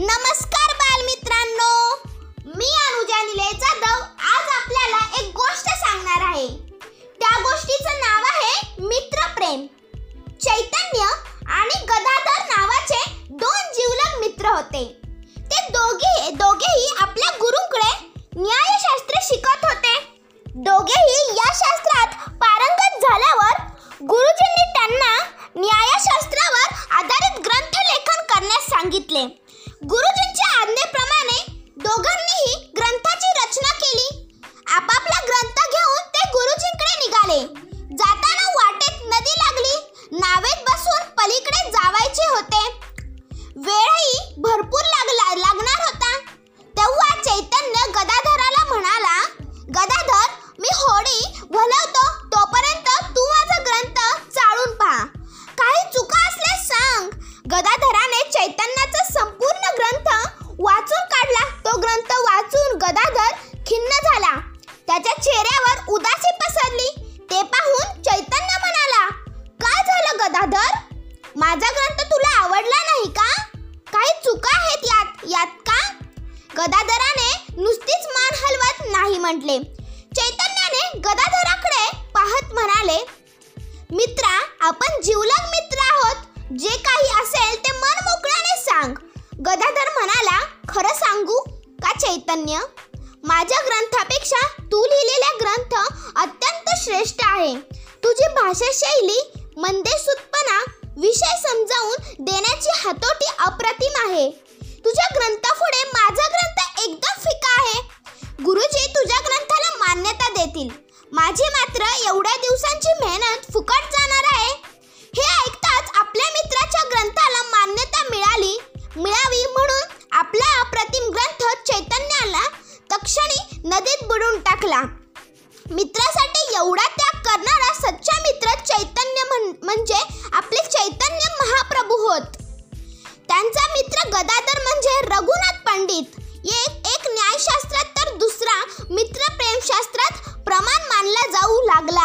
नमस्कार बालमित्रांनो. मी अनुजा निलय जाधव. आज आपल्याला एक गोष्ट सांगणार आहे. त्या गोष्टीचं नाव आहे मित्रप्रेम. चैतन्य आणि गदाधर नावाचे दोन जीवलग मित्र होते. ते दोघे दोघेही आपल्या गुरुंकडे न्यायशास्त्र शिकत होते. दोघेही या शास्त्रात पारंगत झाल्यावर गुरुजींनी त्यांना न्यायशास्त्रावर आधारित ग्रंथ लेखन करण्यास सांगितले. गुरुजींच्या आज्ञेप्रमाणे दोघांनीही ग्रंथाची रचना केली. आपापला ग्रंथ घेऊन ते गुरुजींकडे निघाले. जाताना वाटेत नदी लागली. नावेत बसून पलीकडे जावायचे होते. वेळही भरपूर लागला लागणार होता. तेव्हा चैतन्य गदाधराला म्हणाला गदाधर मी होडी वलवतो. तोपर्यंत तू माझा ग्रंथ चाळून पहा. काही चुका असल्यास सांग. गदाधराने चैतन्याचा खिन्न झाला. त्याच्या चेहऱ्यावर उदासी पसरली. ते पाहून चैतन्य म्हणाला काय झालं गदाधर माझा ग्रंथ तुला आवडला नाही का? काही चुका आहेत यात यात का? गदाधराने नुसतीच मान हलवत नाही म्हटले. चैतन्याने गदाधराकडे पाहत म्हणाले मित्रा आपण जीवलग मित्र आहोत. जे काही असेल ते मन मोकळ्याने सांग. गदाधर म्हणाला खरं सांगू का चैतन्य? माझ्या ग्रंथापेक्षा तू लिहिलेला ग्रंथ अत्यंत श्रेष्ठ आहे. तुझी भाषाशैली मंदेसुतपणा विषय समजावून देण्याची हातोटी अप्रतिम आहे. तुझ्या ग्रंथापुढे माझा ग्रंथ एकदम फिका आहे. गुरुजी तुझ्या ग्रंथाला मान्यता देतील. माझी मात्र एवढ्या दिवसांची मेहनत फुकट जाणार नदीत बुडून टाकला. मित्रासाठी एवढा त्याग करणारा सच्चा मित्र चैतन्य म्हणजे आपले चैतन्य महाप्रभू होत. त्यांचा मित्र गदाधर म्हणजे रघुनाथ पंडित. एक एक न्यायशास्त्रात तर दुसरा मित्र प्रेमशास्त्रात प्रमाण मानला जाऊ लागला.